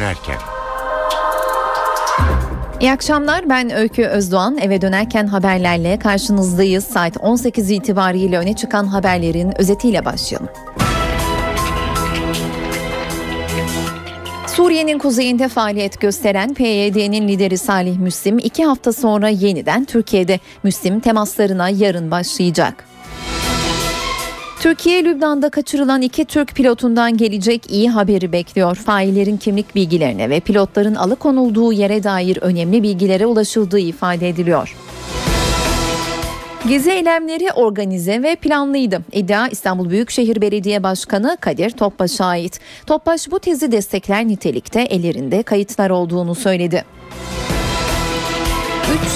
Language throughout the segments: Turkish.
dönerken. İyi akşamlar ben Öykü Özdoğan eve dönerken haberlerle karşınızdayız. Saat 18 itibariyle öne çıkan haberlerin özetiyle başlayalım. Suriye'nin kuzeyinde faaliyet gösteren PYD'nin lideri Salih Müslim iki hafta sonra yeniden Türkiye'de Müslim temaslarına yarın başlayacak. Türkiye Lübnan'da kaçırılan iki Türk pilotundan gelecek iyi haberi bekliyor. Faillerin kimlik bilgilerine ve pilotların alıkonulduğu yere dair önemli bilgilere ulaşıldığı ifade ediliyor. Gezi eylemleri organize ve planlıydı. İddia İstanbul Büyükşehir Belediye Başkanı Kadir Topbaş'a ait. Topbaş bu tezi destekler nitelikte ellerinde kayıtlar olduğunu söyledi.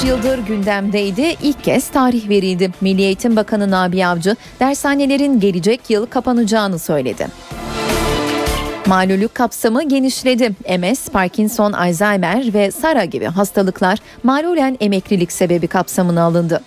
3 yıldır gündemdeydi. İlk kez tarih verildi. Milli Eğitim Bakanı Nabi Avcı dershanelerin gelecek yıl kapanacağını söyledi. Malulük kapsamı genişledi. MS, Parkinson, Alzheimer ve SARA gibi hastalıklar malulen emeklilik sebebi kapsamına alındı.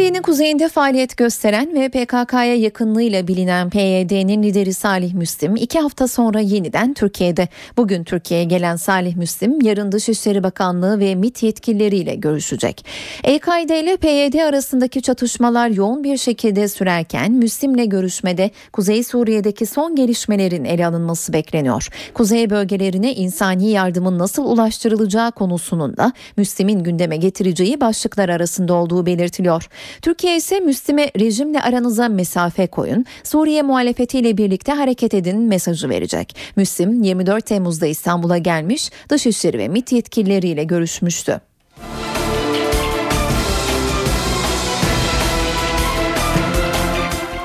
Suriye'nin kuzeyinde faaliyet gösteren ve PKK'ya yakınlığıyla bilinen PYD'nin lideri Salih Müslim iki hafta sonra yeniden Türkiye'de. Bugün Türkiye'ye gelen Salih Müslim yarın Dışişleri Bakanlığı ve MİT yetkilileriyle görüşecek. EKD ile PYD arasındaki çatışmalar yoğun bir şekilde sürerken Müslim'le görüşmede Kuzey Suriye'deki son gelişmelerin ele alınması bekleniyor. Kuzey bölgelerine insani yardımın nasıl ulaştırılacağı konusunun da Müslim'in gündeme getireceği başlıklar arasında olduğu belirtiliyor. Türkiye ise Müslüme rejimle aranıza mesafe koyun, Suriye muhalefetiyle birlikte hareket edin mesajı verecek. Müslim 24 Temmuz'da İstanbul'a gelmiş, Dışişleri ve MİT yetkilileriyle görüşmüştü.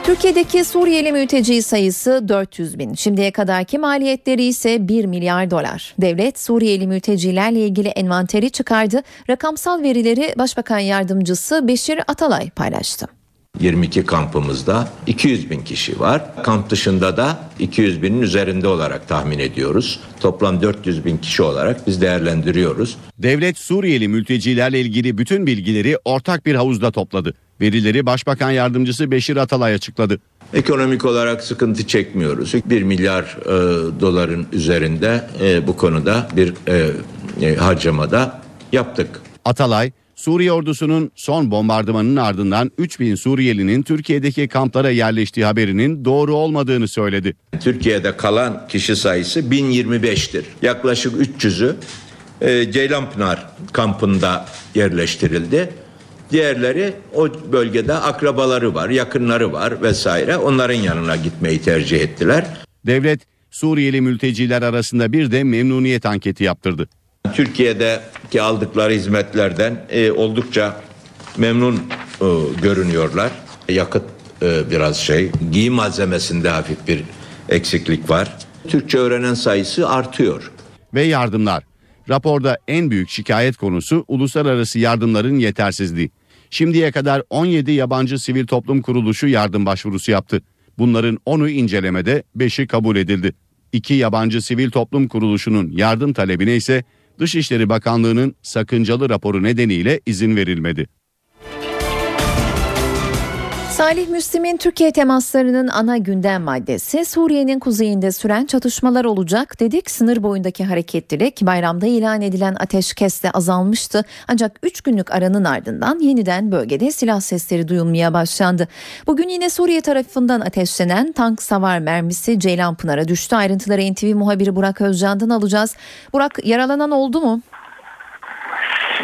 Türkiye'deki Suriyeli mülteci sayısı 400 bin. Şimdiye kadarki maliyetleri ise 1 milyar dolar. Devlet Suriyeli mültecilerle ilgili envanteri çıkardı. Rakamsal verileri Başbakan Yardımcısı Beşir Atalay paylaştı. 22 kampımızda 200 bin kişi var. Kamp dışında da 200 binin üzerinde olarak tahmin ediyoruz. Toplam 400 bin kişi olarak biz değerlendiriyoruz. Devlet Suriyeli mültecilerle ilgili bütün bilgileri ortak bir havuzda topladı. Verileri Başbakan Yardımcısı Beşir Atalay açıkladı. Ekonomik olarak sıkıntı çekmiyoruz. 1 milyar e, doların üzerinde e, bu konuda bir e, e, harcamada yaptık. Atalay, Suriye ordusunun son bombardımanının ardından 3000 Suriyelinin Türkiye'deki kamplara yerleştiği haberinin doğru olmadığını söyledi. Türkiye'de kalan kişi sayısı 1025'tir. Yaklaşık 300'ü e, Ceylanpınar kampında yerleştirildi. Diğerleri o bölgede akrabaları var, yakınları var vesaire. Onların yanına gitmeyi tercih ettiler. Devlet Suriyeli mülteciler arasında bir de memnuniyet anketi yaptırdı. Türkiye'deki aldıkları hizmetlerden e, oldukça memnun e, görünüyorlar. Yakıt e, biraz şey, giyim malzemesinde hafif bir eksiklik var. Türkçe öğrenen sayısı artıyor. Ve yardımlar. Raporda en büyük şikayet konusu uluslararası yardımların yetersizliği. Şimdiye kadar 17 yabancı sivil toplum kuruluşu yardım başvurusu yaptı. Bunların 10'u incelemede, 5'i kabul edildi. İki yabancı sivil toplum kuruluşunun yardım talebine ise Dışişleri Bakanlığı'nın sakıncalı raporu nedeniyle izin verilmedi. Salih Müslim'in Türkiye temaslarının ana gündem maddesi Suriye'nin kuzeyinde süren çatışmalar olacak dedik. Sınır boyundaki hareketlilik bayramda ilan edilen ateşkesle azalmıştı. Ancak 3 günlük aranın ardından yeniden bölgede silah sesleri duyulmaya başlandı. Bugün yine Suriye tarafından ateşlenen tank savar mermisi Ceylanpınar'a düştü. Ayrıntıları NTV muhabiri Burak Özcan'dan alacağız. Burak yaralanan oldu mu?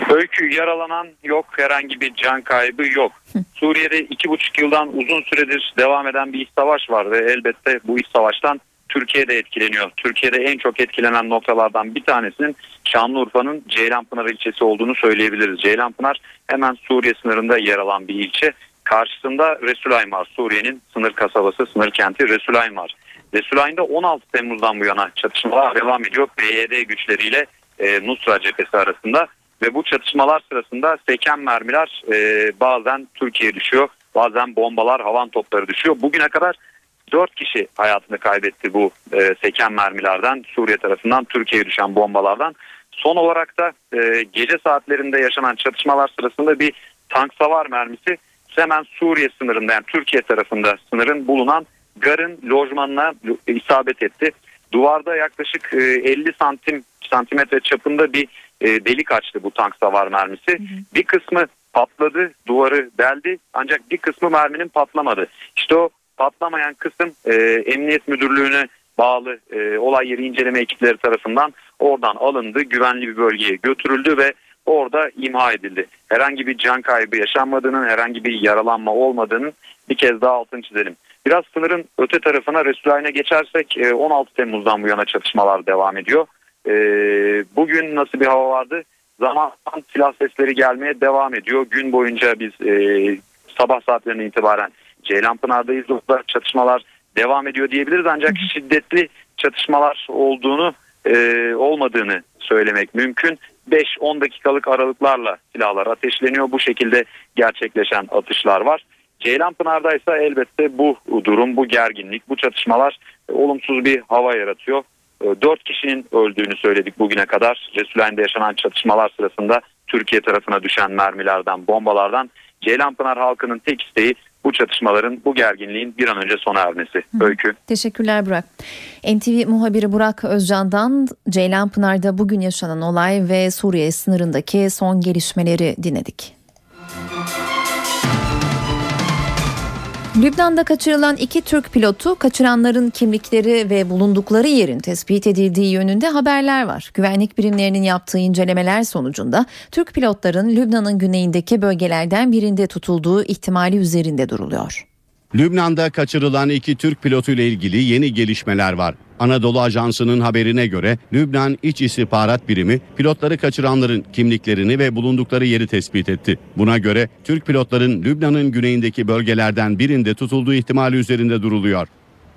Öykü yaralanan yok, herhangi bir can kaybı yok. Suriye'de iki buçuk yıldan uzun süredir devam eden bir iç savaş var ve elbette bu iç savaştan Türkiye de etkileniyor. Türkiye'de en çok etkilenen noktalardan bir tanesinin Şanlıurfa'nın Ceylanpınar ilçesi olduğunu söyleyebiliriz. Ceylanpınar hemen Suriye sınırında yer alan bir ilçe. Karşısında Resulaymar, Suriye'nin sınır kasabası, sınır kenti Resulaymar. Resulayn'da 16 Temmuz'dan bu yana çatışmalar devam ediyor. PYD güçleriyle e, Nusra cephesi arasında ve bu çatışmalar sırasında seken mermiler e, bazen Türkiye'ye düşüyor. Bazen bombalar, havan topları düşüyor. Bugüne kadar 4 kişi hayatını kaybetti bu e, seken mermilerden, Suriye tarafından Türkiye'ye düşen bombalardan. Son olarak da e, gece saatlerinde yaşanan çatışmalar sırasında bir tank savar mermisi hemen Suriye sınırında yani Türkiye tarafında sınırın bulunan garın lojmanına isabet etti. Duvarda yaklaşık 50 e, santim santimetre çapında bir e, delik açtı bu tank savar mermisi. Hı hı. Bir kısmı patladı, duvarı deldi ancak bir kısmı merminin patlamadı. İşte o patlamayan kısım e, Emniyet Müdürlüğü'ne bağlı e, olay yeri inceleme ekipleri tarafından oradan alındı, güvenli bir bölgeye götürüldü ve orada imha edildi. Herhangi bir can kaybı yaşanmadığının, herhangi bir yaralanma olmadığının bir kez daha altını çizelim. Biraz sınırın öte tarafına Resulayn'a geçersek 16 e, Temmuz'dan bu yana çatışmalar devam ediyor. E, bugün nasıl bir hava vardı? Zaman silah sesleri gelmeye devam ediyor. Gün boyunca biz e, sabah saatlerine itibaren Ceylanpınar'dayız. Orada çatışmalar devam ediyor diyebiliriz. Ancak şiddetli çatışmalar olduğunu olmadığını söylemek mümkün. 5-10 dakikalık aralıklarla silahlar ateşleniyor. Bu şekilde gerçekleşen atışlar var. Ceylanpınar'da ise elbette bu durum, bu gerginlik, bu çatışmalar e, olumsuz bir hava yaratıyor. E, dört kişinin öldüğünü söyledik bugüne kadar. Resulayn'da yaşanan çatışmalar sırasında Türkiye tarafına düşen mermilerden, bombalardan Ceylanpınar halkının tek isteği bu çatışmaların, bu gerginliğin bir an önce sona ermesi. Hı. Öykü. Teşekkürler Burak. NTV muhabiri Burak Özcan'dan Ceylanpınar'da bugün yaşanan olay ve Suriye sınırındaki son gelişmeleri dinledik. Lübnan'da kaçırılan iki Türk pilotu kaçıranların kimlikleri ve bulundukları yerin tespit edildiği yönünde haberler var. Güvenlik birimlerinin yaptığı incelemeler sonucunda Türk pilotların Lübnan'ın güneyindeki bölgelerden birinde tutulduğu ihtimali üzerinde duruluyor. Lübnan'da kaçırılan iki Türk pilotu ile ilgili yeni gelişmeler var. Anadolu Ajansı'nın haberine göre Lübnan İç İstihbarat Birimi pilotları kaçıranların kimliklerini ve bulundukları yeri tespit etti. Buna göre Türk pilotların Lübnan'ın güneyindeki bölgelerden birinde tutulduğu ihtimali üzerinde duruluyor.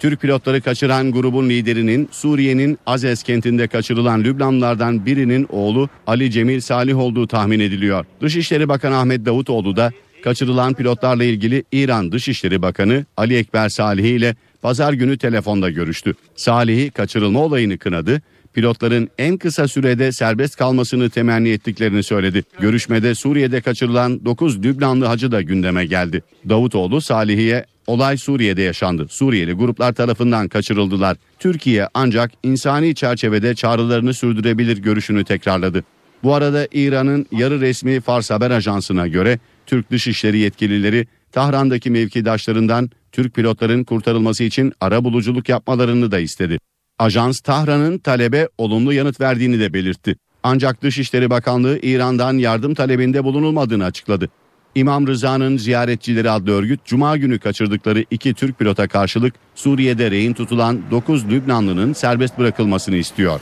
Türk pilotları kaçıran grubun liderinin Suriye'nin Azez kentinde kaçırılan Lübnanlılardan birinin oğlu Ali Cemil Salih olduğu tahmin ediliyor. Dışişleri Bakanı Ahmet Davutoğlu da kaçırılan pilotlarla ilgili İran Dışişleri Bakanı Ali Ekber Salih ile pazar günü telefonda görüştü. Salih'i kaçırılma olayını kınadı. Pilotların en kısa sürede serbest kalmasını temenni ettiklerini söyledi. Görüşmede Suriye'de kaçırılan 9 Lübnanlı hacı da gündeme geldi. Davutoğlu Salih'e olay Suriye'de yaşandı. Suriyeli gruplar tarafından kaçırıldılar. Türkiye ancak insani çerçevede çağrılarını sürdürebilir görüşünü tekrarladı. Bu arada İran'ın yarı resmi Fars Haber Ajansı'na göre Türk Dışişleri yetkilileri Tahran'daki mevkidaşlarından Türk pilotların kurtarılması için ara buluculuk yapmalarını da istedi. Ajans Tahran'ın talebe olumlu yanıt verdiğini de belirtti. Ancak Dışişleri Bakanlığı İran'dan yardım talebinde bulunulmadığını açıkladı. İmam Rıza'nın ziyaretçileri adlı örgüt Cuma günü kaçırdıkları iki Türk pilota karşılık Suriye'de rehin tutulan 9 Lübnanlı'nın serbest bırakılmasını istiyor.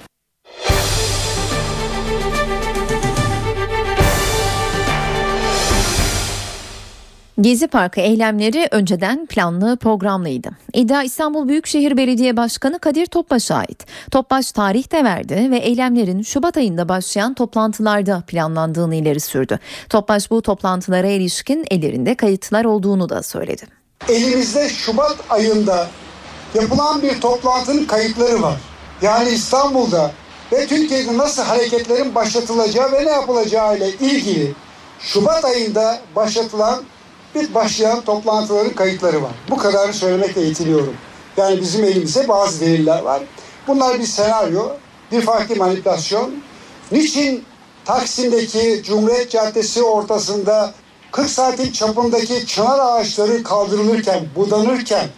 Gezi Parkı eylemleri önceden planlı programlıydı. İddia İstanbul Büyükşehir Belediye Başkanı Kadir Topbaş'a ait. Topbaş tarih de verdi ve eylemlerin Şubat ayında başlayan toplantılarda planlandığını ileri sürdü. Topbaş bu toplantılara ilişkin ellerinde kayıtlar olduğunu da söyledi. Elimizde Şubat ayında yapılan bir toplantının kayıtları var. Yani İstanbul'da ve Türkiye'de nasıl hareketlerin başlatılacağı ve ne yapılacağı ile ilgili Şubat ayında başlatılan bir başlayan toplantıların kayıtları var. Bu kadarını söylemekle yetiniyorum. Yani bizim elimizde bazı deliller var. Bunlar bir senaryo, bir farklı manipülasyon. Niçin Taksim'deki Cumhuriyet Caddesi ortasında 40 saatin çapındaki çınar ağaçları kaldırılırken, budanırken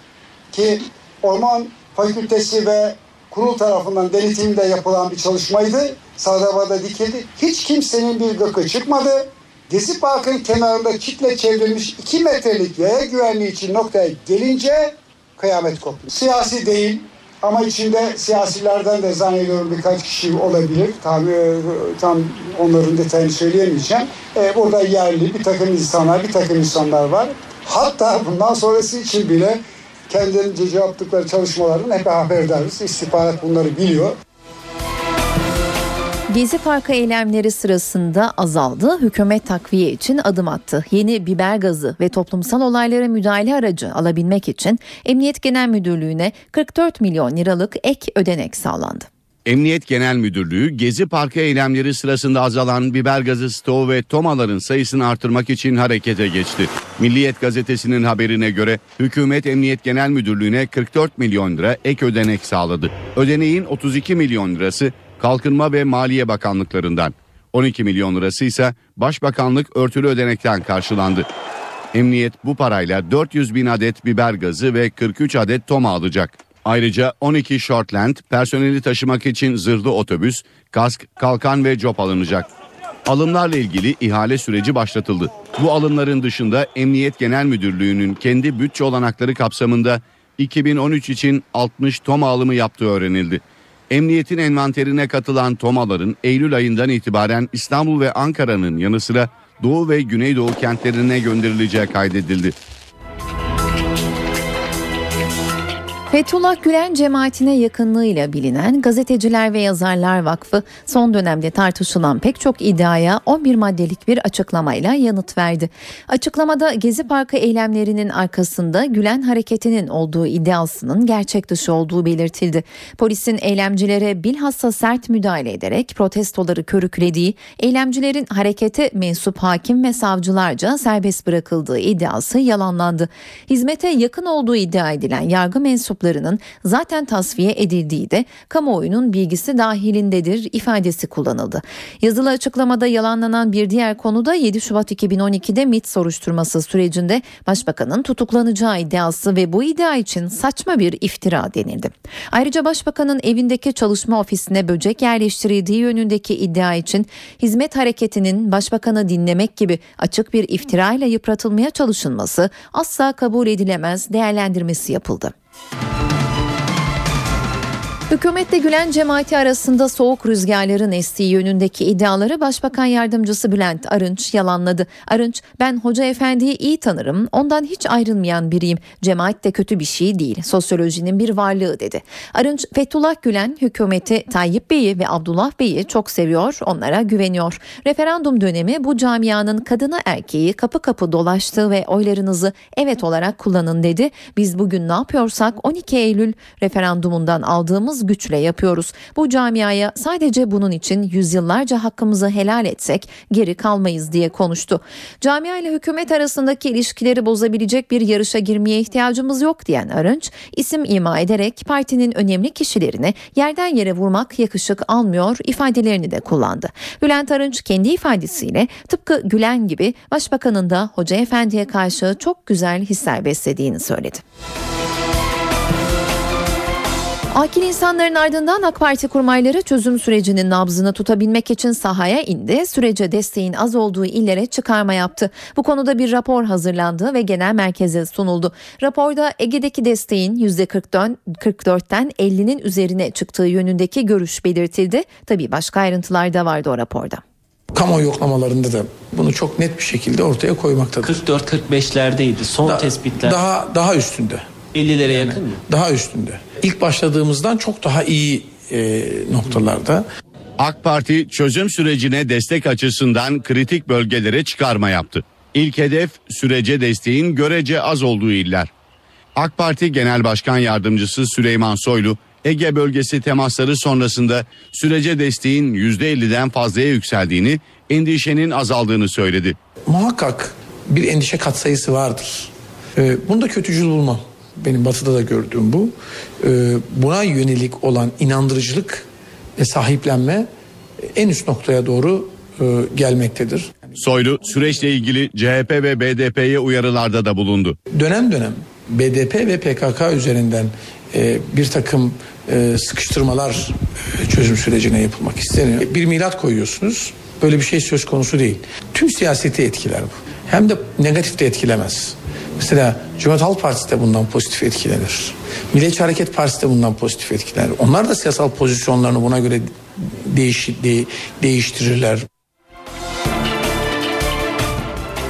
ki Orman Fakültesi ve kurul tarafından denetimde yapılan bir çalışmaydı. Sağda dikildi. Hiç kimsenin bir gıkı çıkmadı. Gezi Parkı'nın kenarında çitle çevrilmiş 2 metrelik yaya güvenliği için noktaya gelince kıyamet koptu. Siyasi değil ama içinde siyasilerden de zannediyorum birkaç kişi olabilir. Tabii e, tam onların detayını söyleyemeyeceğim. Ee, burada yerli bir takım insanlar, bir takım insanlar var. Hatta bundan sonrası için bile kendilerince yaptıkları çalışmaların hep haberdarız. İstihbarat bunları biliyor. Gezi Parkı eylemleri sırasında azaldı. Hükümet takviye için adım attı. Yeni biber gazı ve toplumsal olaylara müdahale aracı alabilmek için Emniyet Genel Müdürlüğü'ne 44 milyon liralık ek ödenek sağlandı. Emniyet Genel Müdürlüğü Gezi Parkı eylemleri sırasında azalan biber gazı stoğu ve tomaların sayısını artırmak için harekete geçti. Milliyet gazetesinin haberine göre hükümet Emniyet Genel Müdürlüğü'ne 44 milyon lira ek ödenek sağladı. Ödeneğin 32 milyon lirası Kalkınma ve Maliye Bakanlıklarından. 12 milyon lirası ise Başbakanlık örtülü ödenekten karşılandı. Emniyet bu parayla 400 bin adet biber gazı ve 43 adet toma alacak. Ayrıca 12 Shortland personeli taşımak için zırhlı otobüs, kask, kalkan ve cop alınacak. Alımlarla ilgili ihale süreci başlatıldı. Bu alımların dışında Emniyet Genel Müdürlüğü'nün kendi bütçe olanakları kapsamında 2013 için 60 toma alımı yaptığı öğrenildi. Emniyetin envanterine katılan tomaların Eylül ayından itibaren İstanbul ve Ankara'nın yanı sıra Doğu ve Güneydoğu kentlerine gönderileceği kaydedildi. Fethullah Gülen cemaatine yakınlığıyla bilinen Gazeteciler ve Yazarlar Vakfı son dönemde tartışılan pek çok iddiaya 11 maddelik bir açıklamayla yanıt verdi. Açıklamada Gezi Parkı eylemlerinin arkasında Gülen hareketinin olduğu iddiasının gerçek dışı olduğu belirtildi. Polisin eylemcilere bilhassa sert müdahale ederek protestoları körüklediği, eylemcilerin harekete mensup hakim ve savcılarca serbest bırakıldığı iddiası yalanlandı. Hizmete yakın olduğu iddia edilen yargı mensupları mensuplarının zaten tasfiye edildiği de kamuoyunun bilgisi dahilindedir ifadesi kullanıldı. Yazılı açıklamada yalanlanan bir diğer konu da 7 Şubat 2012'de MIT soruşturması sürecinde başbakanın tutuklanacağı iddiası ve bu iddia için saçma bir iftira denildi. Ayrıca başbakanın evindeki çalışma ofisine böcek yerleştirildiği yönündeki iddia için hizmet hareketinin başbakanı dinlemek gibi açık bir iftirayla yıpratılmaya çalışılması asla kabul edilemez değerlendirmesi yapıldı. you Hükümetle Gülen cemaati arasında soğuk rüzgarların estiği yönündeki iddiaları Başbakan Yardımcısı Bülent Arınç yalanladı. Arınç ben Hoca Efendi'yi iyi tanırım ondan hiç ayrılmayan biriyim cemaat de kötü bir şey değil sosyolojinin bir varlığı dedi. Arınç Fethullah Gülen hükümeti Tayyip Bey'i ve Abdullah Bey'i çok seviyor onlara güveniyor. Referandum dönemi bu camianın kadını erkeği kapı kapı dolaştığı ve oylarınızı evet olarak kullanın dedi. Biz bugün ne yapıyorsak 12 Eylül referandumundan aldığımız güçle yapıyoruz. Bu camiaya sadece bunun için yüzyıllarca hakkımızı helal etsek geri kalmayız diye konuştu. Camia ile hükümet arasındaki ilişkileri bozabilecek bir yarışa girmeye ihtiyacımız yok diyen Arınç isim ima ederek partinin önemli kişilerini yerden yere vurmak yakışık almıyor ifadelerini de kullandı. Bülent Arınç kendi ifadesiyle tıpkı Gülen gibi başbakanın da Hoca Efendi'ye karşı çok güzel hisler beslediğini söyledi. Akil insanların ardından AK Parti kurmayları çözüm sürecinin nabzını tutabilmek için sahaya indi. Sürece desteğin az olduğu illere çıkarma yaptı. Bu konuda bir rapor hazırlandı ve genel merkeze sunuldu. Raporda Ege'deki desteğin %44'ten 50'nin üzerine çıktığı yönündeki görüş belirtildi. Tabii başka ayrıntılar da vardı o raporda. Kamuoyu yoklamalarında da bunu çok net bir şekilde ortaya koymaktadır. 44-45'lerdeydi son Da- tespitler. Daha daha üstünde. 50'lere yakın mı? Daha üstünde. İlk başladığımızdan çok daha iyi e, noktalarda. AK Parti çözüm sürecine destek açısından kritik bölgelere çıkarma yaptı. İlk hedef sürece desteğin görece az olduğu iller. AK Parti Genel Başkan Yardımcısı Süleyman Soylu Ege bölgesi temasları sonrasında sürece desteğin %50'den fazlaya yükseldiğini, endişenin azaldığını söyledi. Muhakkak bir endişe katsayısı vardır. E, bunu da kötücül bulmam. Benim batıda da gördüğüm bu. E, buna yönelik olan inandırıcılık ve sahiplenme en üst noktaya doğru e, gelmektedir. Soylu süreçle ilgili CHP ve BDP'ye uyarılarda da bulundu. dönem dönem BDP ve PKK üzerinden e, bir takım e, sıkıştırmalar e, çözüm sürecine yapılmak isteniyor. Bir milat koyuyorsunuz. Böyle bir şey söz konusu değil. Tüm siyaseti etkiler bu. Hem de negatif de etkilemez. Mesela Cumhuriyet Halk Partisi de bundan pozitif etkilenir. Milliyetçi Hareket Partisi de bundan pozitif etkilenir. Onlar da siyasal pozisyonlarını buna göre değiş, de- değiştirirler.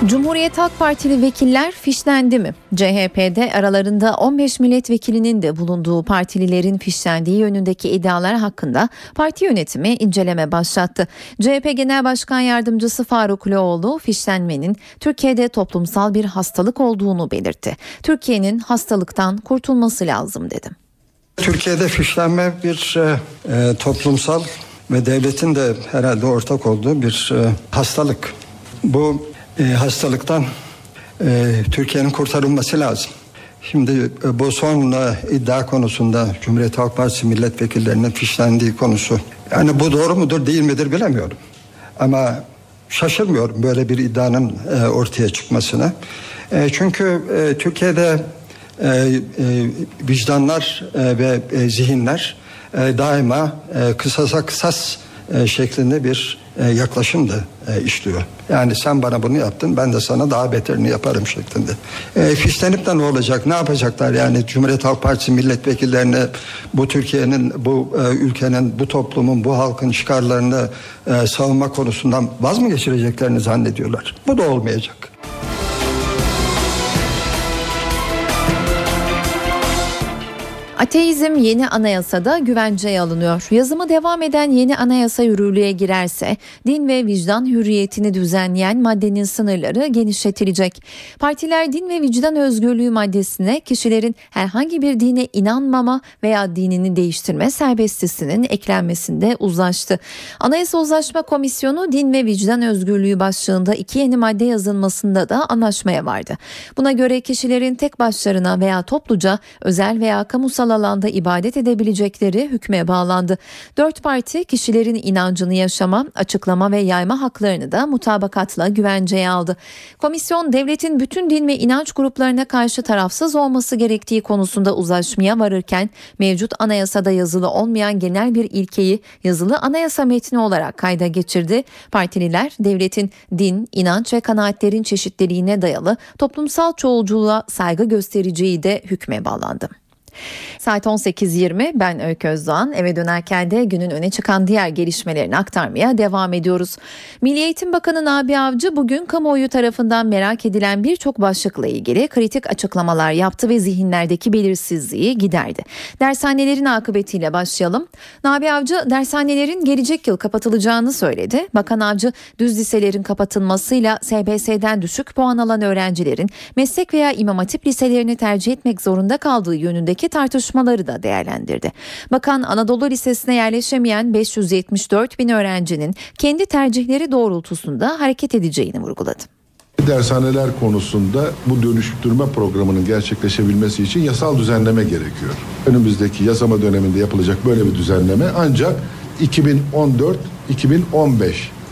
Cumhuriyet Halk Partili vekiller fişlendi mi? CHP'de aralarında 15 milletvekilinin de bulunduğu partililerin fişlendiği yönündeki iddialar hakkında parti yönetimi inceleme başlattı. CHP Genel Başkan Yardımcısı Faruk Loğlu fişlenmenin Türkiye'de toplumsal bir hastalık olduğunu belirtti. Türkiye'nin hastalıktan kurtulması lazım dedi. Türkiye'de fişlenme bir e, e, toplumsal ve devletin de herhalde ortak olduğu bir e, hastalık. Bu e, hastalıktan e, Türkiye'nin kurtarılması lazım. Şimdi e, bu son iddia konusunda Cumhuriyet Halk Partisi milletvekillerinin fişlendiği konusu. Yani bu doğru mudur değil midir bilemiyorum. Ama şaşırmıyorum böyle bir iddianın e, ortaya çıkmasına. E, çünkü e, Türkiye'de e, e, vicdanlar e, ve e, zihinler e, daima e, kısasa kısas e, şeklinde bir e, yaklaşım da e, işliyor. Yani sen bana bunu yaptın ben de sana daha beterini yaparım şeklinde. E, fişlenip de ne olacak ne yapacaklar yani Cumhuriyet Halk Partisi milletvekillerine bu Türkiye'nin bu e, ülkenin bu toplumun bu halkın çıkarlarını e, savunma konusundan vaz mı geçireceklerini zannediyorlar. Bu da olmayacak. Ateizm yeni anayasada güvenceye alınıyor. Yazımı devam eden yeni anayasa yürürlüğe girerse din ve vicdan hürriyetini düzenleyen maddenin sınırları genişletilecek. Partiler din ve vicdan özgürlüğü maddesine kişilerin herhangi bir dine inanmama veya dinini değiştirme serbestisinin eklenmesinde uzlaştı. Anayasa Uzlaşma Komisyonu din ve vicdan özgürlüğü başlığında iki yeni madde yazılmasında da anlaşmaya vardı. Buna göre kişilerin tek başlarına veya topluca özel veya kamusal alanda ibadet edebilecekleri hükme bağlandı. Dört parti kişilerin inancını yaşama, açıklama ve yayma haklarını da mutabakatla güvenceye aldı. Komisyon devletin bütün din ve inanç gruplarına karşı tarafsız olması gerektiği konusunda uzlaşmaya varırken mevcut anayasada yazılı olmayan genel bir ilkeyi yazılı anayasa metni olarak kayda geçirdi. Partililer devletin din, inanç ve kanaatlerin çeşitliliğine dayalı toplumsal çoğulculuğa saygı göstereceği de hükme bağlandı. Saat 18.20 ben Öykü Özdoğan eve dönerken de günün öne çıkan diğer gelişmelerini aktarmaya devam ediyoruz. Milli Eğitim Bakanı Nabi Avcı bugün kamuoyu tarafından merak edilen birçok başlıkla ilgili kritik açıklamalar yaptı ve zihinlerdeki belirsizliği giderdi. Dershanelerin akıbetiyle başlayalım. Nabi Avcı dershanelerin gelecek yıl kapatılacağını söyledi. Bakan Avcı düz liselerin kapatılmasıyla SBS'den düşük puan alan öğrencilerin meslek veya imam hatip liselerini tercih etmek zorunda kaldığı yönündeki tartışmaları da değerlendirdi. Bakan Anadolu Lisesi'ne yerleşemeyen 574 bin öğrencinin kendi tercihleri doğrultusunda hareket edeceğini vurguladı. Dershaneler konusunda bu dönüştürme programının gerçekleşebilmesi için yasal düzenleme gerekiyor. Önümüzdeki yasama döneminde yapılacak böyle bir düzenleme ancak 2014-2015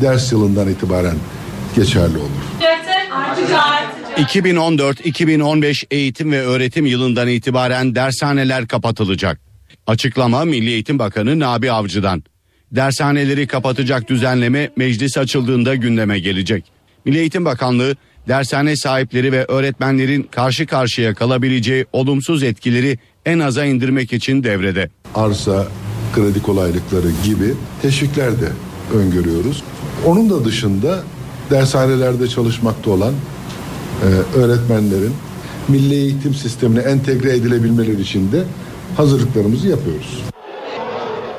ders yılından itibaren geçerli olur. 2014-2015 eğitim ve öğretim yılından itibaren dershaneler kapatılacak. Açıklama Milli Eğitim Bakanı Nabi Avcı'dan. Dershaneleri kapatacak düzenleme meclis açıldığında gündeme gelecek. Milli Eğitim Bakanlığı dershane sahipleri ve öğretmenlerin karşı karşıya kalabileceği olumsuz etkileri en aza indirmek için devrede. Arsa, kredi kolaylıkları gibi teşvikler de öngörüyoruz. Onun da dışında dershanelerde çalışmakta olan e, öğretmenlerin milli eğitim sistemine entegre edilebilmeleri için de hazırlıklarımızı yapıyoruz.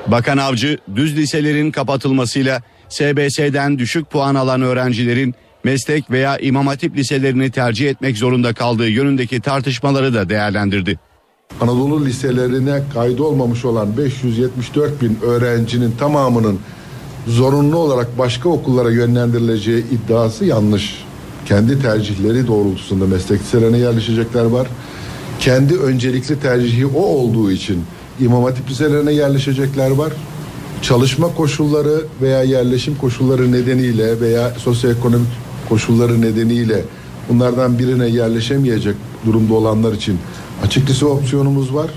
Bakan Avcı düz liselerin kapatılmasıyla SBS'den düşük puan alan öğrencilerin meslek veya imam hatip liselerini tercih etmek zorunda kaldığı yönündeki tartışmaları da değerlendirdi. Anadolu liselerine kaydolmamış olan 574 bin öğrencinin tamamının zorunlu olarak başka okullara yönlendirileceği iddiası yanlış. Kendi tercihleri doğrultusunda meslek liselerine yerleşecekler var. Kendi öncelikli tercihi o olduğu için İmam Hatip liselerine yerleşecekler var. Çalışma koşulları veya yerleşim koşulları nedeniyle veya sosyoekonomik koşulları nedeniyle bunlardan birine yerleşemeyecek durumda olanlar için açık lise opsiyonumuz var.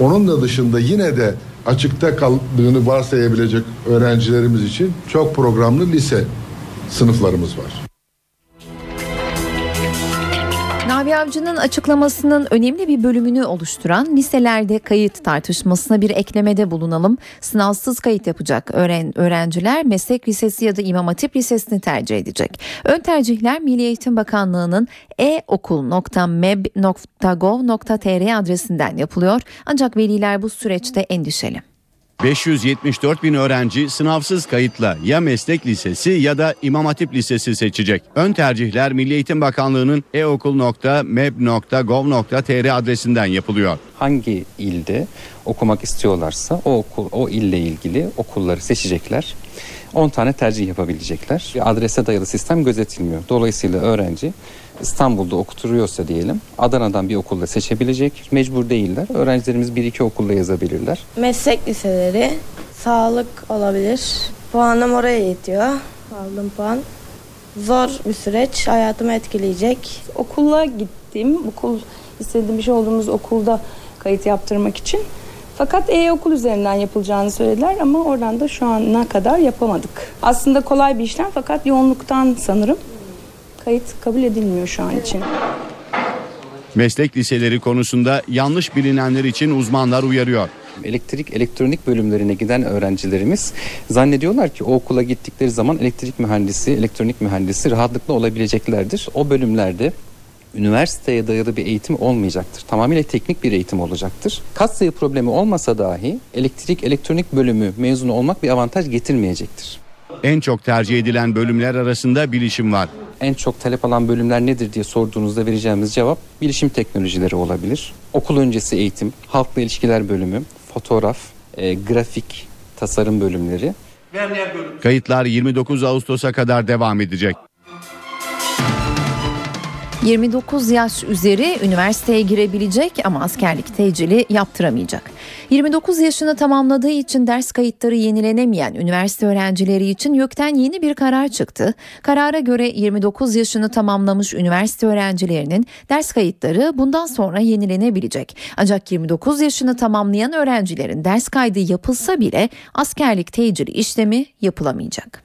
Onun da dışında yine de açıkta kaldığını varsayabilecek öğrencilerimiz için çok programlı lise sınıflarımız var. Nabi Avcı'nın açıklamasının önemli bir bölümünü oluşturan liselerde kayıt tartışmasına bir eklemede bulunalım. Sınavsız kayıt yapacak öğren öğrenciler meslek lisesi ya da imam hatip lisesini tercih edecek. Ön tercihler Milli Eğitim Bakanlığı'nın eokul.meb.gov.tr adresinden yapılıyor. Ancak veliler bu süreçte endişeli. 574 bin öğrenci sınavsız kayıtla ya meslek lisesi ya da imam hatip lisesi seçecek. Ön tercihler Milli Eğitim Bakanlığı'nın eokul.meb.gov.tr adresinden yapılıyor. Hangi ilde okumak istiyorlarsa o okul o ille ilgili okulları seçecekler. 10 tane tercih yapabilecekler. Adrese dayalı sistem gözetilmiyor. Dolayısıyla öğrenci İstanbul'da okuturuyorsa diyelim Adana'dan bir okulda seçebilecek. Mecbur değiller. Öğrencilerimiz bir iki okulda yazabilirler. Meslek liseleri, sağlık olabilir. Puanım oraya yetiyor. Aldığım puan. Zor bir süreç. Hayatımı etkileyecek. Okula gittim. Okul istediğim bir şey olduğumuz okulda kayıt yaptırmak için. Fakat e-okul üzerinden yapılacağını söylediler ama oradan da şu ana kadar yapamadık. Aslında kolay bir işlem fakat yoğunluktan sanırım kayıt kabul edilmiyor şu an için. Meslek liseleri konusunda yanlış bilinenler için uzmanlar uyarıyor. Elektrik elektronik bölümlerine giden öğrencilerimiz zannediyorlar ki o okula gittikleri zaman elektrik mühendisi, elektronik mühendisi rahatlıkla olabileceklerdir. O bölümlerde üniversiteye dayalı bir eğitim olmayacaktır. Tamamıyla teknik bir eğitim olacaktır. Katsayı problemi olmasa dahi elektrik elektronik bölümü mezunu olmak bir avantaj getirmeyecektir. En çok tercih edilen bölümler arasında bilişim var. En çok talep alan bölümler nedir diye sorduğunuzda vereceğimiz cevap bilişim teknolojileri olabilir. Okul öncesi eğitim, halkla ilişkiler bölümü, fotoğraf, e, grafik, tasarım bölümleri. Kayıtlar 29 Ağustos'a kadar devam edecek. 29 yaş üzeri üniversiteye girebilecek ama askerlik tecili yaptıramayacak. 29 yaşını tamamladığı için ders kayıtları yenilenemeyen üniversite öğrencileri için YÖK'ten yeni bir karar çıktı. Karara göre 29 yaşını tamamlamış üniversite öğrencilerinin ders kayıtları bundan sonra yenilenebilecek. Ancak 29 yaşını tamamlayan öğrencilerin ders kaydı yapılsa bile askerlik tecili işlemi yapılamayacak.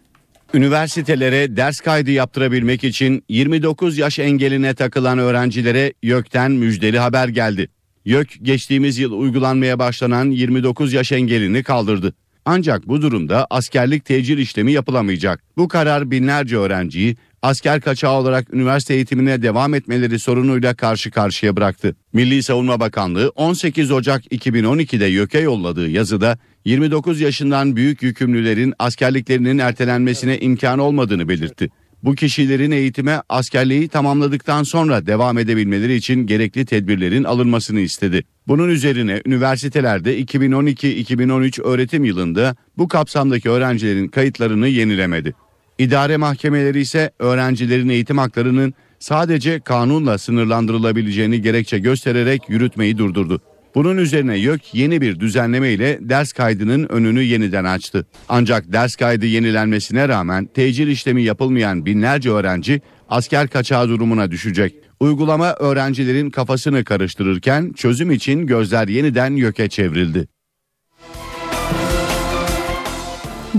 Üniversitelere ders kaydı yaptırabilmek için 29 yaş engeline takılan öğrencilere YÖK'ten müjdeli haber geldi. YÖK geçtiğimiz yıl uygulanmaya başlanan 29 yaş engelini kaldırdı. Ancak bu durumda askerlik tecil işlemi yapılamayacak. Bu karar binlerce öğrenciyi asker kaçağı olarak üniversite eğitimine devam etmeleri sorunuyla karşı karşıya bıraktı. Milli Savunma Bakanlığı 18 Ocak 2012'de YÖK'e yolladığı yazıda 29 yaşından büyük yükümlülerin askerliklerinin ertelenmesine imkan olmadığını belirtti. Bu kişilerin eğitime askerliği tamamladıktan sonra devam edebilmeleri için gerekli tedbirlerin alınmasını istedi. Bunun üzerine üniversitelerde 2012-2013 öğretim yılında bu kapsamdaki öğrencilerin kayıtlarını yenilemedi. İdare mahkemeleri ise öğrencilerin eğitim haklarının sadece kanunla sınırlandırılabileceğini gerekçe göstererek yürütmeyi durdurdu. Bunun üzerine YÖK yeni bir düzenleme ile ders kaydının önünü yeniden açtı. Ancak ders kaydı yenilenmesine rağmen tecil işlemi yapılmayan binlerce öğrenci asker kaçağı durumuna düşecek. Uygulama öğrencilerin kafasını karıştırırken çözüm için gözler yeniden YÖK'e çevrildi.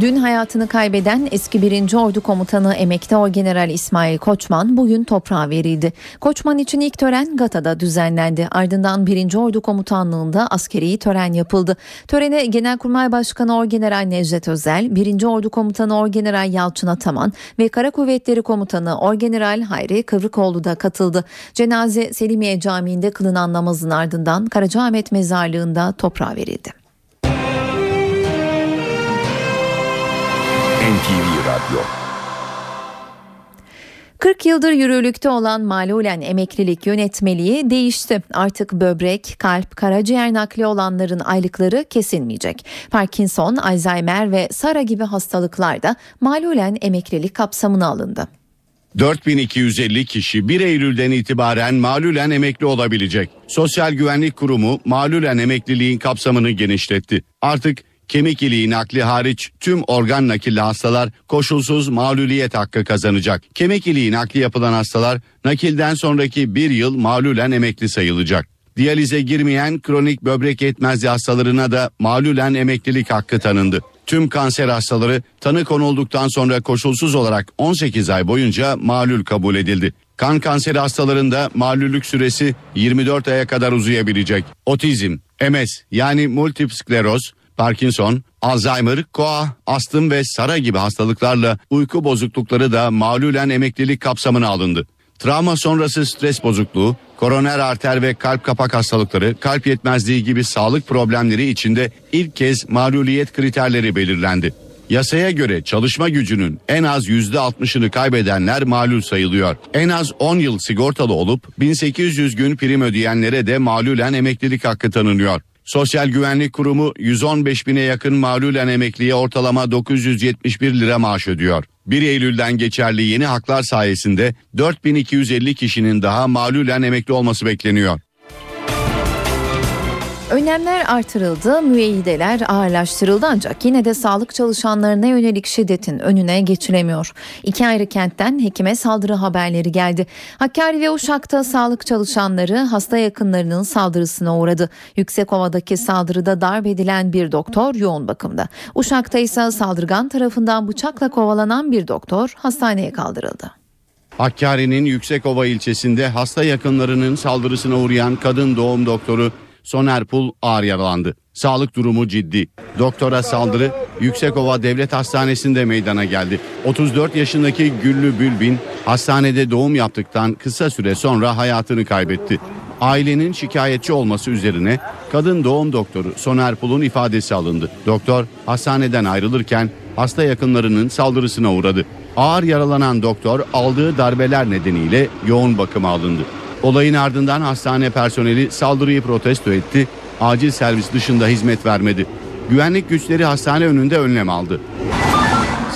Dün hayatını kaybeden eski 1. Ordu Komutanı emekli Orgeneral İsmail Koçman bugün toprağa verildi. Koçman için ilk tören Gata'da düzenlendi. Ardından 1. Ordu Komutanlığı'nda askeri tören yapıldı. Törene Genelkurmay Başkanı Orgeneral Necdet Özel, 1. Ordu Komutanı Orgeneral Yalçın Ataman ve Kara Kuvvetleri Komutanı Orgeneral Hayri Kıvrıkoğlu da katıldı. Cenaze Selimiye Camii'nde kılınan namazın ardından Karacaahmet Mezarlığı'nda toprağa verildi. NTV Radyo 40 yıldır yürürlükte olan malulen emeklilik yönetmeliği değişti. Artık böbrek, kalp, karaciğer nakli olanların aylıkları kesilmeyecek. Parkinson, Alzheimer ve SARA gibi hastalıklar da malulen emeklilik kapsamına alındı. 4250 kişi 1 Eylül'den itibaren malulen emekli olabilecek. Sosyal Güvenlik Kurumu malulen emekliliğin kapsamını genişletti. Artık kemik iliği nakli hariç tüm organ nakilli hastalar koşulsuz mağluliyet hakkı kazanacak. Kemik iliği nakli yapılan hastalar nakilden sonraki bir yıl mağlulen emekli sayılacak. Diyalize girmeyen kronik böbrek yetmezliği hastalarına da mağlulen emeklilik hakkı tanındı. Tüm kanser hastaları tanı konulduktan sonra koşulsuz olarak 18 ay boyunca malul kabul edildi. Kan kanseri hastalarında malüllük süresi 24 aya kadar uzayabilecek. Otizm, MS yani multip skleroz, Parkinson, Alzheimer, koa, astım ve SARA gibi hastalıklarla uyku bozuklukları da malulen emeklilik kapsamına alındı. Travma sonrası stres bozukluğu, koroner arter ve kalp kapak hastalıkları, kalp yetmezliği gibi sağlık problemleri içinde ilk kez maluliyet kriterleri belirlendi. Yasaya göre çalışma gücünün en az %60'ını kaybedenler malul sayılıyor. En az 10 yıl sigortalı olup 1800 gün prim ödeyenlere de malulen emeklilik hakkı tanınıyor. Sosyal Güvenlik Kurumu 115 bine yakın mağlulen emekliye ortalama 971 lira maaş ödüyor. 1 Eylül'den geçerli yeni haklar sayesinde 4250 kişinin daha mağlulen emekli olması bekleniyor. Önlemler artırıldı, müeyyideler ağırlaştırıldı ancak yine de sağlık çalışanlarına yönelik şiddetin önüne geçilemiyor. İki ayrı kentten hekime saldırı haberleri geldi. Hakkari ve Uşak'ta sağlık çalışanları hasta yakınlarının saldırısına uğradı. Yüksekova'daki saldırıda darp edilen bir doktor yoğun bakımda. Uşak'ta ise saldırgan tarafından bıçakla kovalanan bir doktor hastaneye kaldırıldı. Hakkari'nin Yüksekova ilçesinde hasta yakınlarının saldırısına uğrayan kadın doğum doktoru Soner Pul ağır yaralandı. Sağlık durumu ciddi. Doktora saldırı Yüksekova Devlet Hastanesi'nde meydana geldi. 34 yaşındaki Güllü Bülbin hastanede doğum yaptıktan kısa süre sonra hayatını kaybetti. Ailenin şikayetçi olması üzerine kadın doğum doktoru Soner Pul'un ifadesi alındı. Doktor hastaneden ayrılırken hasta yakınlarının saldırısına uğradı. Ağır yaralanan doktor aldığı darbeler nedeniyle yoğun bakıma alındı. Olayın ardından hastane personeli saldırıyı protesto etti. Acil servis dışında hizmet vermedi. Güvenlik güçleri hastane önünde önlem aldı.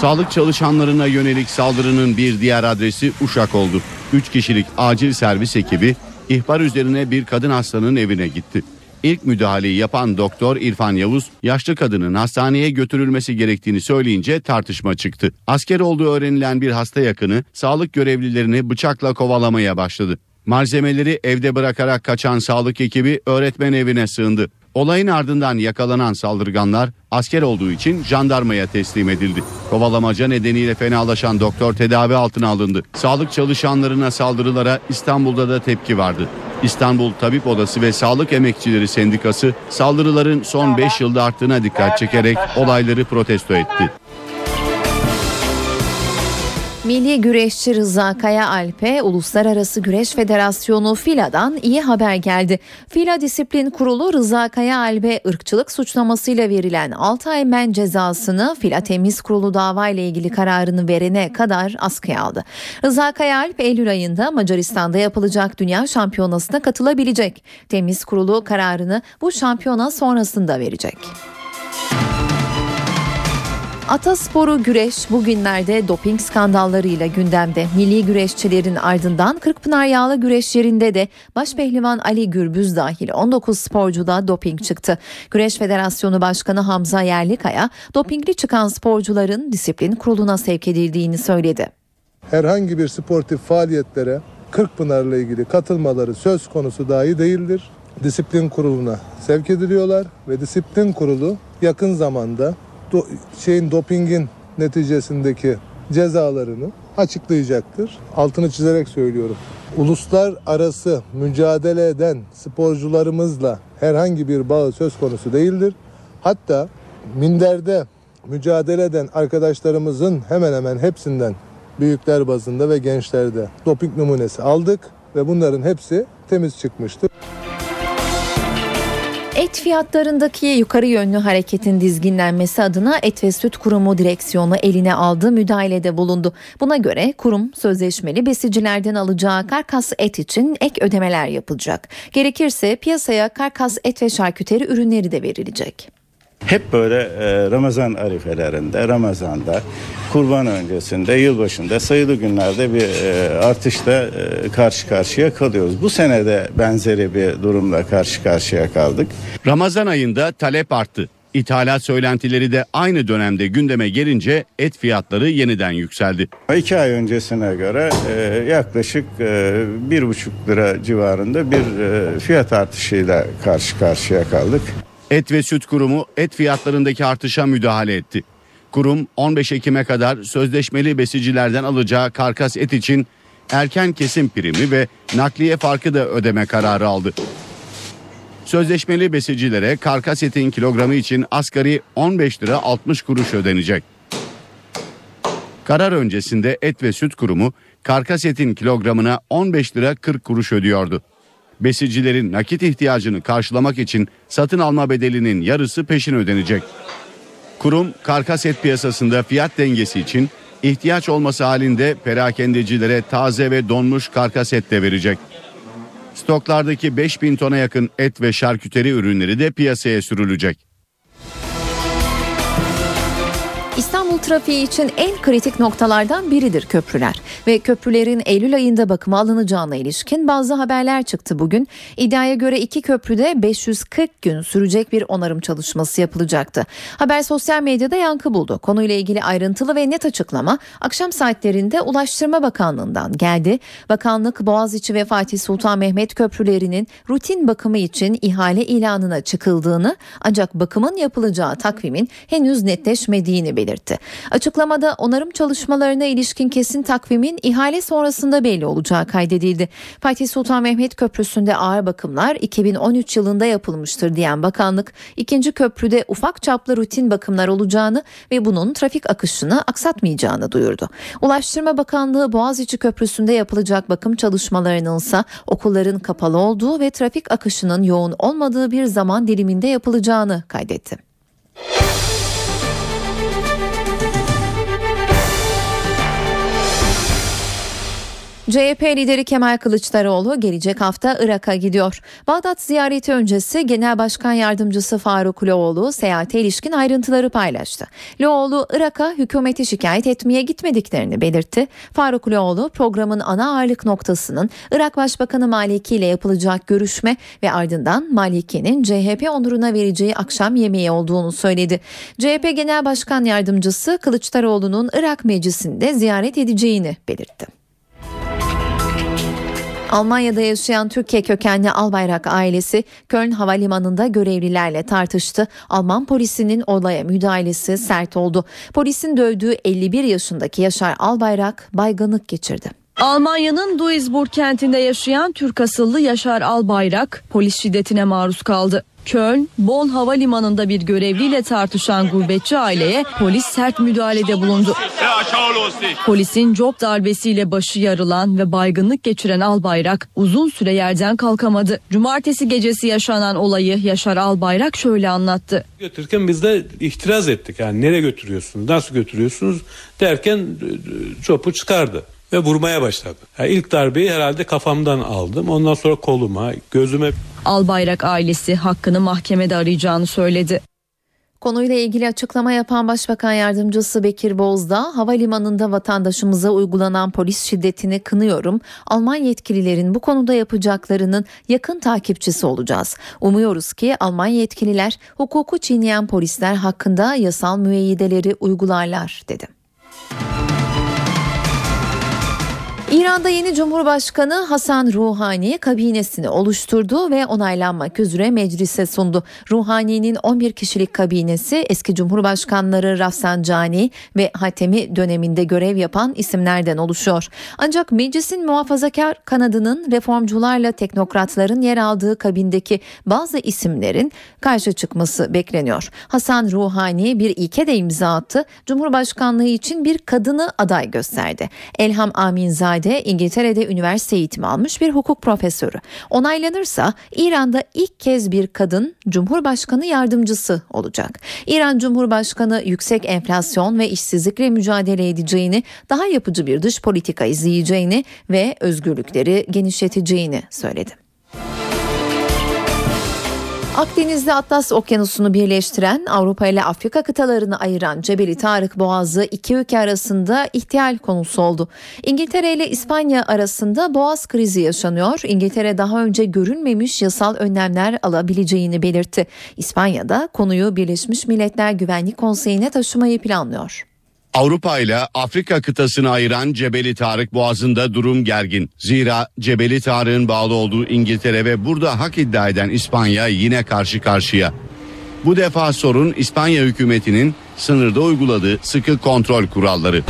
Sağlık çalışanlarına yönelik saldırının bir diğer adresi Uşak oldu. 3 kişilik acil servis ekibi ihbar üzerine bir kadın hastanın evine gitti. İlk müdahaleyi yapan doktor İrfan Yavuz, yaşlı kadının hastaneye götürülmesi gerektiğini söyleyince tartışma çıktı. Asker olduğu öğrenilen bir hasta yakını sağlık görevlilerini bıçakla kovalamaya başladı. Malzemeleri evde bırakarak kaçan sağlık ekibi öğretmen evine sığındı. Olayın ardından yakalanan saldırganlar asker olduğu için jandarmaya teslim edildi. Kovalamaca nedeniyle fenalaşan doktor tedavi altına alındı. Sağlık çalışanlarına saldırılara İstanbul'da da tepki vardı. İstanbul Tabip Odası ve Sağlık Emekçileri Sendikası saldırıların son 5 yılda arttığına dikkat çekerek olayları protesto etti. Milli güreşçi Rıza Kaya Alp'e Uluslararası Güreş Federasyonu FILA'dan iyi haber geldi. FILA Disiplin Kurulu Rıza Kaya Alp'e ırkçılık suçlamasıyla verilen 6 ay men cezasını FILA Temiz Kurulu dava ile ilgili kararını verene kadar askıya aldı. Rıza Kaya Alp Eylül ayında Macaristan'da yapılacak Dünya Şampiyonası'na katılabilecek. Temiz Kurulu kararını bu şampiyona sonrasında verecek. Atasporu güreş bugünlerde doping skandallarıyla gündemde. Milli güreşçilerin ardından Kırkpınar Yağlı güreşlerinde de başpehlivan Ali Gürbüz dahil 19 sporcuda doping çıktı. Güreş Federasyonu Başkanı Hamza Yerlikaya dopingli çıkan sporcuların disiplin kuruluna sevk edildiğini söyledi. Herhangi bir sportif faaliyetlere Kırkpınar'la ilgili katılmaları söz konusu dahi değildir. Disiplin kuruluna sevk ediliyorlar ve disiplin kurulu yakın zamanda do, şeyin dopingin neticesindeki cezalarını açıklayacaktır. Altını çizerek söylüyorum. Uluslararası mücadele eden sporcularımızla herhangi bir bağı söz konusu değildir. Hatta minderde mücadele eden arkadaşlarımızın hemen hemen hepsinden büyükler bazında ve gençlerde doping numunesi aldık ve bunların hepsi temiz çıkmıştır. Et fiyatlarındaki yukarı yönlü hareketin dizginlenmesi adına Et ve Süt Kurumu direksiyonu eline aldı, müdahalede bulundu. Buna göre kurum sözleşmeli besicilerden alacağı karkas et için ek ödemeler yapılacak. Gerekirse piyasaya karkas et ve şarküteri ürünleri de verilecek. Hep böyle e, Ramazan arifelerinde, Ramazan'da, kurban öncesinde, yılbaşında sayılı günlerde bir e, artışla e, karşı karşıya kalıyoruz. Bu sene de benzeri bir durumla karşı karşıya kaldık. Ramazan ayında talep arttı. İthalat söylentileri de aynı dönemde gündeme gelince et fiyatları yeniden yükseldi. İki ay öncesine göre e, yaklaşık e, bir buçuk lira civarında bir e, fiyat artışıyla karşı karşıya kaldık. Et ve Süt Kurumu et fiyatlarındaki artışa müdahale etti. Kurum 15 Ekim'e kadar sözleşmeli besicilerden alacağı karkas et için erken kesim primi ve nakliye farkı da ödeme kararı aldı. Sözleşmeli besicilere karkas etin kilogramı için asgari 15 lira 60 kuruş ödenecek. Karar öncesinde Et ve Süt Kurumu karkas etin kilogramına 15 lira 40 kuruş ödüyordu. Besicilerin nakit ihtiyacını karşılamak için satın alma bedelinin yarısı peşin ödenecek. Kurum karkas et piyasasında fiyat dengesi için ihtiyaç olması halinde perakendecilere taze ve donmuş karkas et de verecek. Stoklardaki 5000 tona yakın et ve şarküteri ürünleri de piyasaya sürülecek. İstanbul trafiği için en kritik noktalardan biridir köprüler ve köprülerin Eylül ayında bakıma alınacağına ilişkin bazı haberler çıktı bugün. İddiaya göre iki köprüde 540 gün sürecek bir onarım çalışması yapılacaktı. Haber sosyal medyada yankı buldu. Konuyla ilgili ayrıntılı ve net açıklama akşam saatlerinde Ulaştırma Bakanlığı'ndan geldi. Bakanlık Boğaziçi ve Fatih Sultan Mehmet köprülerinin rutin bakımı için ihale ilanına çıkıldığını ancak bakımın yapılacağı takvimin henüz netleşmediğini belirtti belirtti. Açıklamada onarım çalışmalarına ilişkin kesin takvimin ihale sonrasında belli olacağı kaydedildi. Fatih Sultan Mehmet Köprüsü'nde ağır bakımlar 2013 yılında yapılmıştır diyen bakanlık, ikinci köprüde ufak çaplı rutin bakımlar olacağını ve bunun trafik akışını aksatmayacağını duyurdu. Ulaştırma Bakanlığı Boğaziçi Köprüsü'nde yapılacak bakım çalışmalarının ise okulların kapalı olduğu ve trafik akışının yoğun olmadığı bir zaman diliminde yapılacağını kaydetti. CHP lideri Kemal Kılıçdaroğlu gelecek hafta Irak'a gidiyor. Bağdat ziyareti öncesi Genel Başkan Yardımcısı Faruk Loğlu seyahate ilişkin ayrıntıları paylaştı. Loğlu Irak'a hükümeti şikayet etmeye gitmediklerini belirtti. Faruk Loğlu programın ana ağırlık noktasının Irak Başbakanı Maliki ile yapılacak görüşme ve ardından Maliki'nin CHP onuruna vereceği akşam yemeği olduğunu söyledi. CHP Genel Başkan Yardımcısı Kılıçdaroğlu'nun Irak Meclisi'nde ziyaret edeceğini belirtti. Almanya'da yaşayan Türkiye kökenli Albayrak ailesi Köln Havalimanı'nda görevlilerle tartıştı. Alman polisinin olaya müdahalesi sert oldu. Polisin dövdüğü 51 yaşındaki Yaşar Albayrak baygınlık geçirdi. Almanya'nın Duisburg kentinde yaşayan Türk asıllı Yaşar Albayrak polis şiddetine maruz kaldı. Köln, Bonn Havalimanı'nda bir görevliyle tartışan gurbetçi aileye polis sert müdahalede bulundu. Polisin job darbesiyle başı yarılan ve baygınlık geçiren Albayrak uzun süre yerden kalkamadı. Cumartesi gecesi yaşanan olayı Yaşar Albayrak şöyle anlattı. Götürürken biz de itiraz ettik. Yani nereye götürüyorsunuz, nasıl götürüyorsunuz derken çopu çıkardı ve vurmaya başladı. Yani ilk darbeyi herhalde kafamdan aldım. Ondan sonra koluma, gözüme. Albayrak ailesi hakkını mahkemede arayacağını söyledi. Konuyla ilgili açıklama yapan Başbakan Yardımcısı Bekir Bozdağ, havalimanında vatandaşımıza uygulanan polis şiddetini kınıyorum. Alman yetkililerin bu konuda yapacaklarının yakın takipçisi olacağız. Umuyoruz ki Alman yetkililer hukuku çiğneyen polisler hakkında yasal müeyyideleri uygularlar dedi. İran'da yeni Cumhurbaşkanı Hasan Ruhani kabinesini oluşturdu ve onaylanmak üzere meclise sundu. Ruhani'nin 11 kişilik kabinesi eski Cumhurbaşkanları Rafsanjani ve Hatemi döneminde görev yapan isimlerden oluşuyor. Ancak meclisin muhafazakar kanadının reformcularla teknokratların yer aldığı kabindeki bazı isimlerin karşı çıkması bekleniyor. Hasan Ruhani bir ilke de imza attı. Cumhurbaşkanlığı için bir kadını aday gösterdi. Elham Aminzade de İngiltere'de üniversite eğitimi almış bir hukuk profesörü. Onaylanırsa İran'da ilk kez bir kadın Cumhurbaşkanı yardımcısı olacak. İran Cumhurbaşkanı yüksek enflasyon ve işsizlikle mücadele edeceğini, daha yapıcı bir dış politika izleyeceğini ve özgürlükleri genişleteceğini söyledi. Akdeniz'de Atlas Okyanusu'nu birleştiren Avrupa ile Afrika kıtalarını ayıran Cebeli Tarık Boğazı iki ülke arasında ihtiyal konusu oldu. İngiltere ile İspanya arasında boğaz krizi yaşanıyor. İngiltere daha önce görünmemiş yasal önlemler alabileceğini belirtti. İspanya da konuyu Birleşmiş Milletler Güvenlik Konseyi'ne taşımayı planlıyor. Avrupa ile Afrika kıtasını ayıran Cebeli Tarık Boğazı'nda durum gergin. Zira Cebeli Tarık'ın bağlı olduğu İngiltere ve burada hak iddia eden İspanya yine karşı karşıya. Bu defa sorun İspanya hükümetinin sınırda uyguladığı sıkı kontrol kuralları.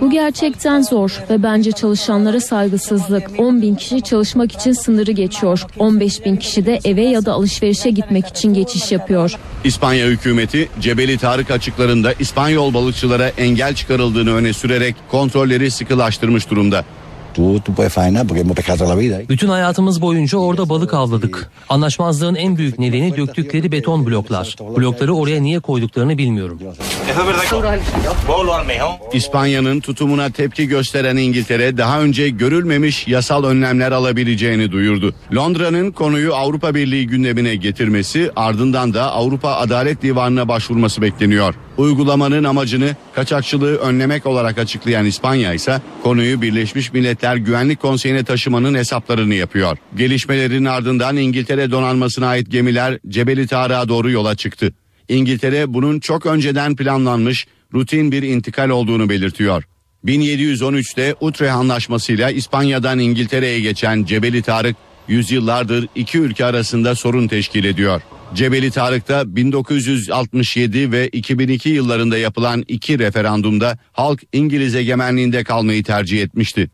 Bu gerçekten zor ve bence çalışanlara saygısızlık. 10 bin kişi çalışmak için sınırı geçiyor. 15 bin kişi de eve ya da alışverişe gitmek için geçiş yapıyor. İspanya hükümeti Cebeli Tarık açıklarında İspanyol balıkçılara engel çıkarıldığını öne sürerek kontrolleri sıkılaştırmış durumda. Bütün hayatımız boyunca orada balık avladık. Anlaşmazlığın en büyük nedeni döktükleri beton bloklar. Blokları oraya niye koyduklarını bilmiyorum. İspanya'nın tutumuna tepki gösteren İngiltere daha önce görülmemiş yasal önlemler alabileceğini duyurdu. Londra'nın konuyu Avrupa Birliği gündemine getirmesi ardından da Avrupa Adalet Divanı'na başvurması bekleniyor. Uygulamanın amacını kaçakçılığı önlemek olarak açıklayan İspanya ise konuyu Birleşmiş Milletler Güvenlik Konseyi'ne taşımanın hesaplarını yapıyor. Gelişmelerin ardından İngiltere donanmasına ait gemiler Cebeli Tarık'a doğru yola çıktı. İngiltere bunun çok önceden planlanmış rutin bir intikal olduğunu belirtiyor. 1713'te Utrecht Anlaşması'yla İspanya'dan İngiltere'ye geçen Cebeli Tarık yüzyıllardır iki ülke arasında sorun teşkil ediyor. Cebeli Tarık'ta 1967 ve 2002 yıllarında yapılan iki referandumda halk İngiliz egemenliğinde kalmayı tercih etmişti.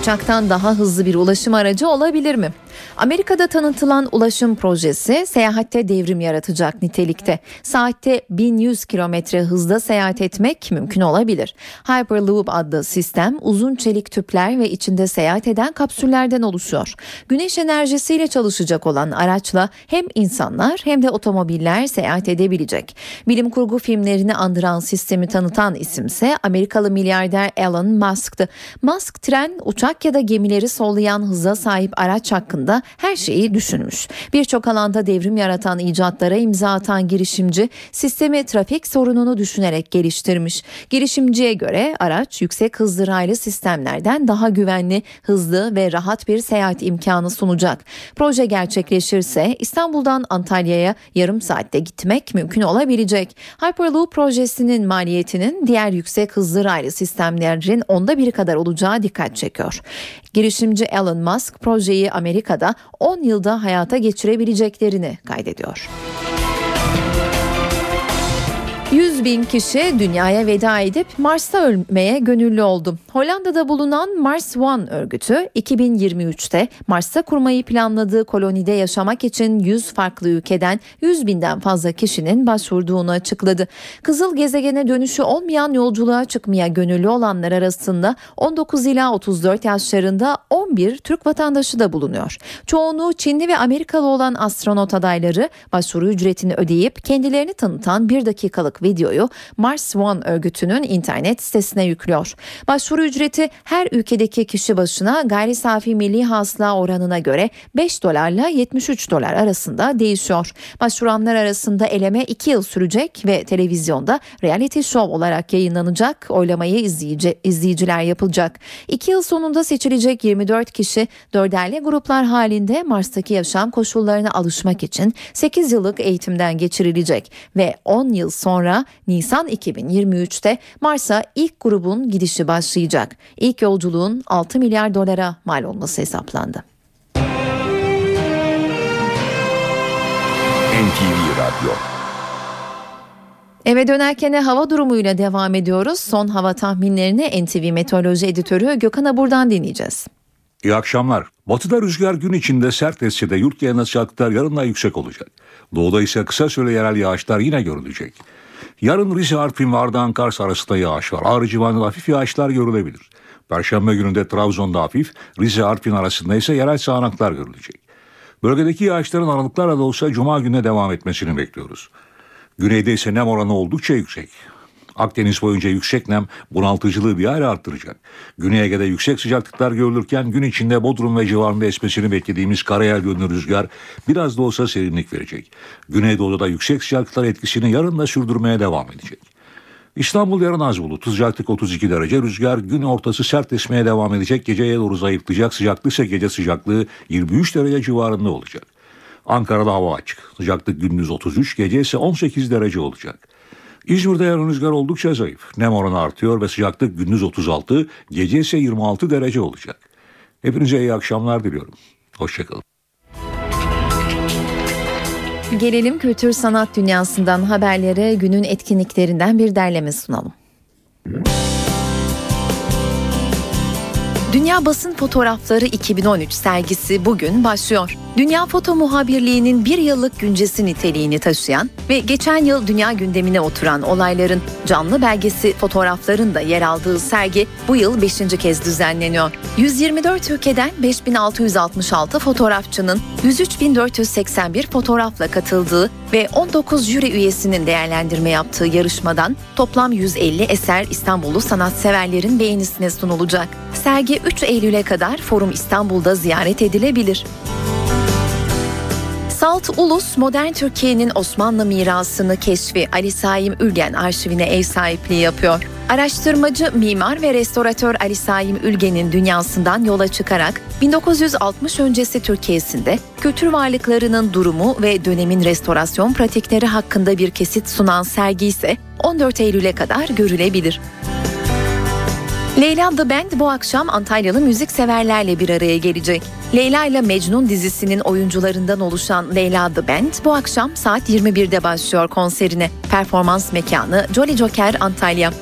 Uçaktan daha hızlı bir ulaşım aracı olabilir mi? Amerika'da tanıtılan ulaşım projesi seyahatte devrim yaratacak nitelikte. Saatte 1100 kilometre hızda seyahat etmek mümkün olabilir. Hyperloop adlı sistem uzun çelik tüpler ve içinde seyahat eden kapsüllerden oluşuyor. Güneş enerjisiyle çalışacak olan araçla hem insanlar hem de otomobiller seyahat edebilecek. Bilim kurgu filmlerini andıran sistemi tanıtan isimse Amerikalı milyarder Elon Musk'tı. Musk tren, uçak ya da gemileri sollayan hıza sahip araç hakkında her şeyi düşünmüş. Birçok alanda devrim yaratan icatlara imza atan girişimci sistemi trafik sorununu düşünerek geliştirmiş. Girişimciye göre araç yüksek hızlı raylı sistemlerden daha güvenli, hızlı ve rahat bir seyahat imkanı sunacak. Proje gerçekleşirse İstanbul'dan Antalya'ya yarım saatte gitmek mümkün olabilecek. Hyperloop projesinin maliyetinin diğer yüksek hızlı raylı sistemlerin onda biri kadar olacağı dikkat çekiyor. Girişimci Elon Musk projeyi Amerika'da 10 yılda hayata geçirebileceklerini kaydediyor. 100 bin kişi dünyaya veda edip Mars'ta ölmeye gönüllü oldu. Hollanda'da bulunan Mars One örgütü 2023'te Mars'ta kurmayı planladığı kolonide yaşamak için 100 farklı ülkeden 100 binden fazla kişinin başvurduğunu açıkladı. Kızıl gezegene dönüşü olmayan yolculuğa çıkmaya gönüllü olanlar arasında 19 ila 34 yaşlarında 11 Türk vatandaşı da bulunuyor. Çoğunluğu Çinli ve Amerikalı olan astronot adayları başvuru ücretini ödeyip kendilerini tanıtan bir dakikalık videoyu Mars One örgütünün internet sitesine yüklüyor. Başvuru ücreti her ülkedeki kişi başına gayri safi milli hasıla oranına göre 5 dolarla 73 dolar arasında değişiyor. Başvuranlar arasında eleme 2 yıl sürecek ve televizyonda reality show olarak yayınlanacak. Oylamayı izleyici, izleyiciler yapılacak. 2 yıl sonunda seçilecek 24 kişi dörderli gruplar halinde Mars'taki yaşam koşullarına alışmak için 8 yıllık eğitimden geçirilecek ve 10 yıl sonra Nisan 2023'te Mars'a ilk grubun gidişi başlayacak. İlk yolculuğun 6 milyar dolara mal olması hesaplandı. NTV Radyo Eve dönerken hava durumuyla devam ediyoruz. Son hava tahminlerini NTV Meteoroloji Editörü Gökhan Abur'dan dinleyeceğiz. İyi akşamlar. Batıda rüzgar gün içinde sert etse de yurt genelinde sıcaklıklar yarından yüksek olacak. Doğuda ise kısa süre yerel yağışlar yine görülecek. Yarın Rize, Artvin Ardahan Kars arasında yağış var. Ağrı civarında hafif yağışlar görülebilir. Perşembe gününde Trabzon'da hafif, Rize, Artvin arasında ise yerel sağanaklar görülecek. Bölgedeki yağışların aralıklarla da olsa Cuma gününe devam etmesini bekliyoruz. Güneyde ise nem oranı oldukça yüksek. Akdeniz boyunca yüksek nem bunaltıcılığı bir hayli arttıracak. Güney Ege'de yüksek sıcaklıklar görülürken gün içinde Bodrum ve civarında esmesini beklediğimiz karayel yönlü rüzgar biraz da olsa serinlik verecek. Güneydoğu'da yüksek sıcaklıklar etkisini yarın da sürdürmeye devam edecek. İstanbul yarın az bulut. Sıcaklık 32 derece. Rüzgar gün ortası sert esmeye devam edecek. Geceye doğru zayıflayacak. Sıcaklık ise gece sıcaklığı 23 derece civarında olacak. Ankara'da hava açık. Sıcaklık gündüz 33, gece ise 18 derece olacak. İzmir'de yarın rüzgar oldukça zayıf. Nem oranı artıyor ve sıcaklık gündüz 36, gece ise 26 derece olacak. Hepinize iyi akşamlar diliyorum. Hoşçakalın. Gelelim kültür sanat dünyasından haberlere günün etkinliklerinden bir derleme sunalım. Dünya Basın Fotoğrafları 2013 sergisi bugün başlıyor. Dünya Foto Muhabirliği'nin bir yıllık güncesi niteliğini taşıyan ve geçen yıl dünya gündemine oturan olayların canlı belgesi fotoğrafların da yer aldığı sergi bu yıl 5. kez düzenleniyor. 124 ülkeden 5666 fotoğrafçının 103.481 fotoğrafla katıldığı ve 19 jüri üyesinin değerlendirme yaptığı yarışmadan toplam 150 eser İstanbullu sanatseverlerin beğenisine sunulacak. Sergi 3 Eylül'e kadar Forum İstanbul'da ziyaret edilebilir. Salt Ulus, modern Türkiye'nin Osmanlı mirasını keşfi Ali Saim Ülgen arşivine ev sahipliği yapıyor. Araştırmacı, mimar ve restoratör Ali Saim Ülgen'in dünyasından yola çıkarak 1960 öncesi Türkiye'sinde kültür varlıklarının durumu ve dönemin restorasyon pratikleri hakkında bir kesit sunan sergi ise 14 Eylül'e kadar görülebilir. Leyla The Band bu akşam Antalyalı müzik severlerle bir araya gelecek. Leyla ile Mecnun dizisinin oyuncularından oluşan Leyla The Band bu akşam saat 21'de başlıyor konserine. Performans mekanı Jolly Joker Antalya.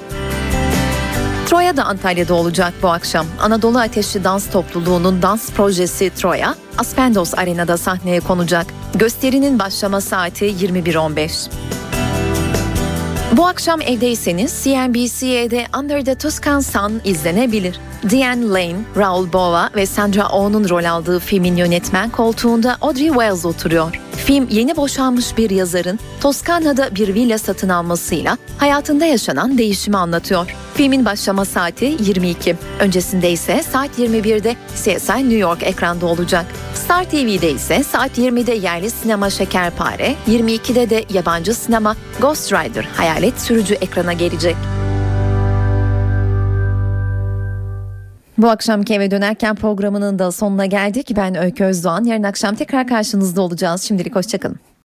Troya da Antalya'da olacak bu akşam. Anadolu Ateşi Dans Topluluğu'nun dans projesi Troya, Aspendos Arena'da sahneye konacak. Gösterinin başlama saati 21.15. Bu akşam evdeyseniz CNBC'de Under the Tuscan Sun izlenebilir. Diane Lane, Raoul Bova ve Sandra Oh'nun rol aldığı filmin yönetmen koltuğunda Audrey Wells oturuyor. Film yeni boşanmış bir yazarın Toskana'da bir villa satın almasıyla hayatında yaşanan değişimi anlatıyor. Filmin başlama saati 22. Öncesinde ise saat 21'de CSI New York ekranda olacak. Star TV'de ise saat 20'de yerli sinema Şekerpare, 22'de de yabancı sinema Ghost Rider Hayalet Sürücü ekrana gelecek. Bu akşamki eve dönerken programının da sonuna geldik. Ben Öykü Özdoğan. Yarın akşam tekrar karşınızda olacağız. Şimdilik hoşçakalın.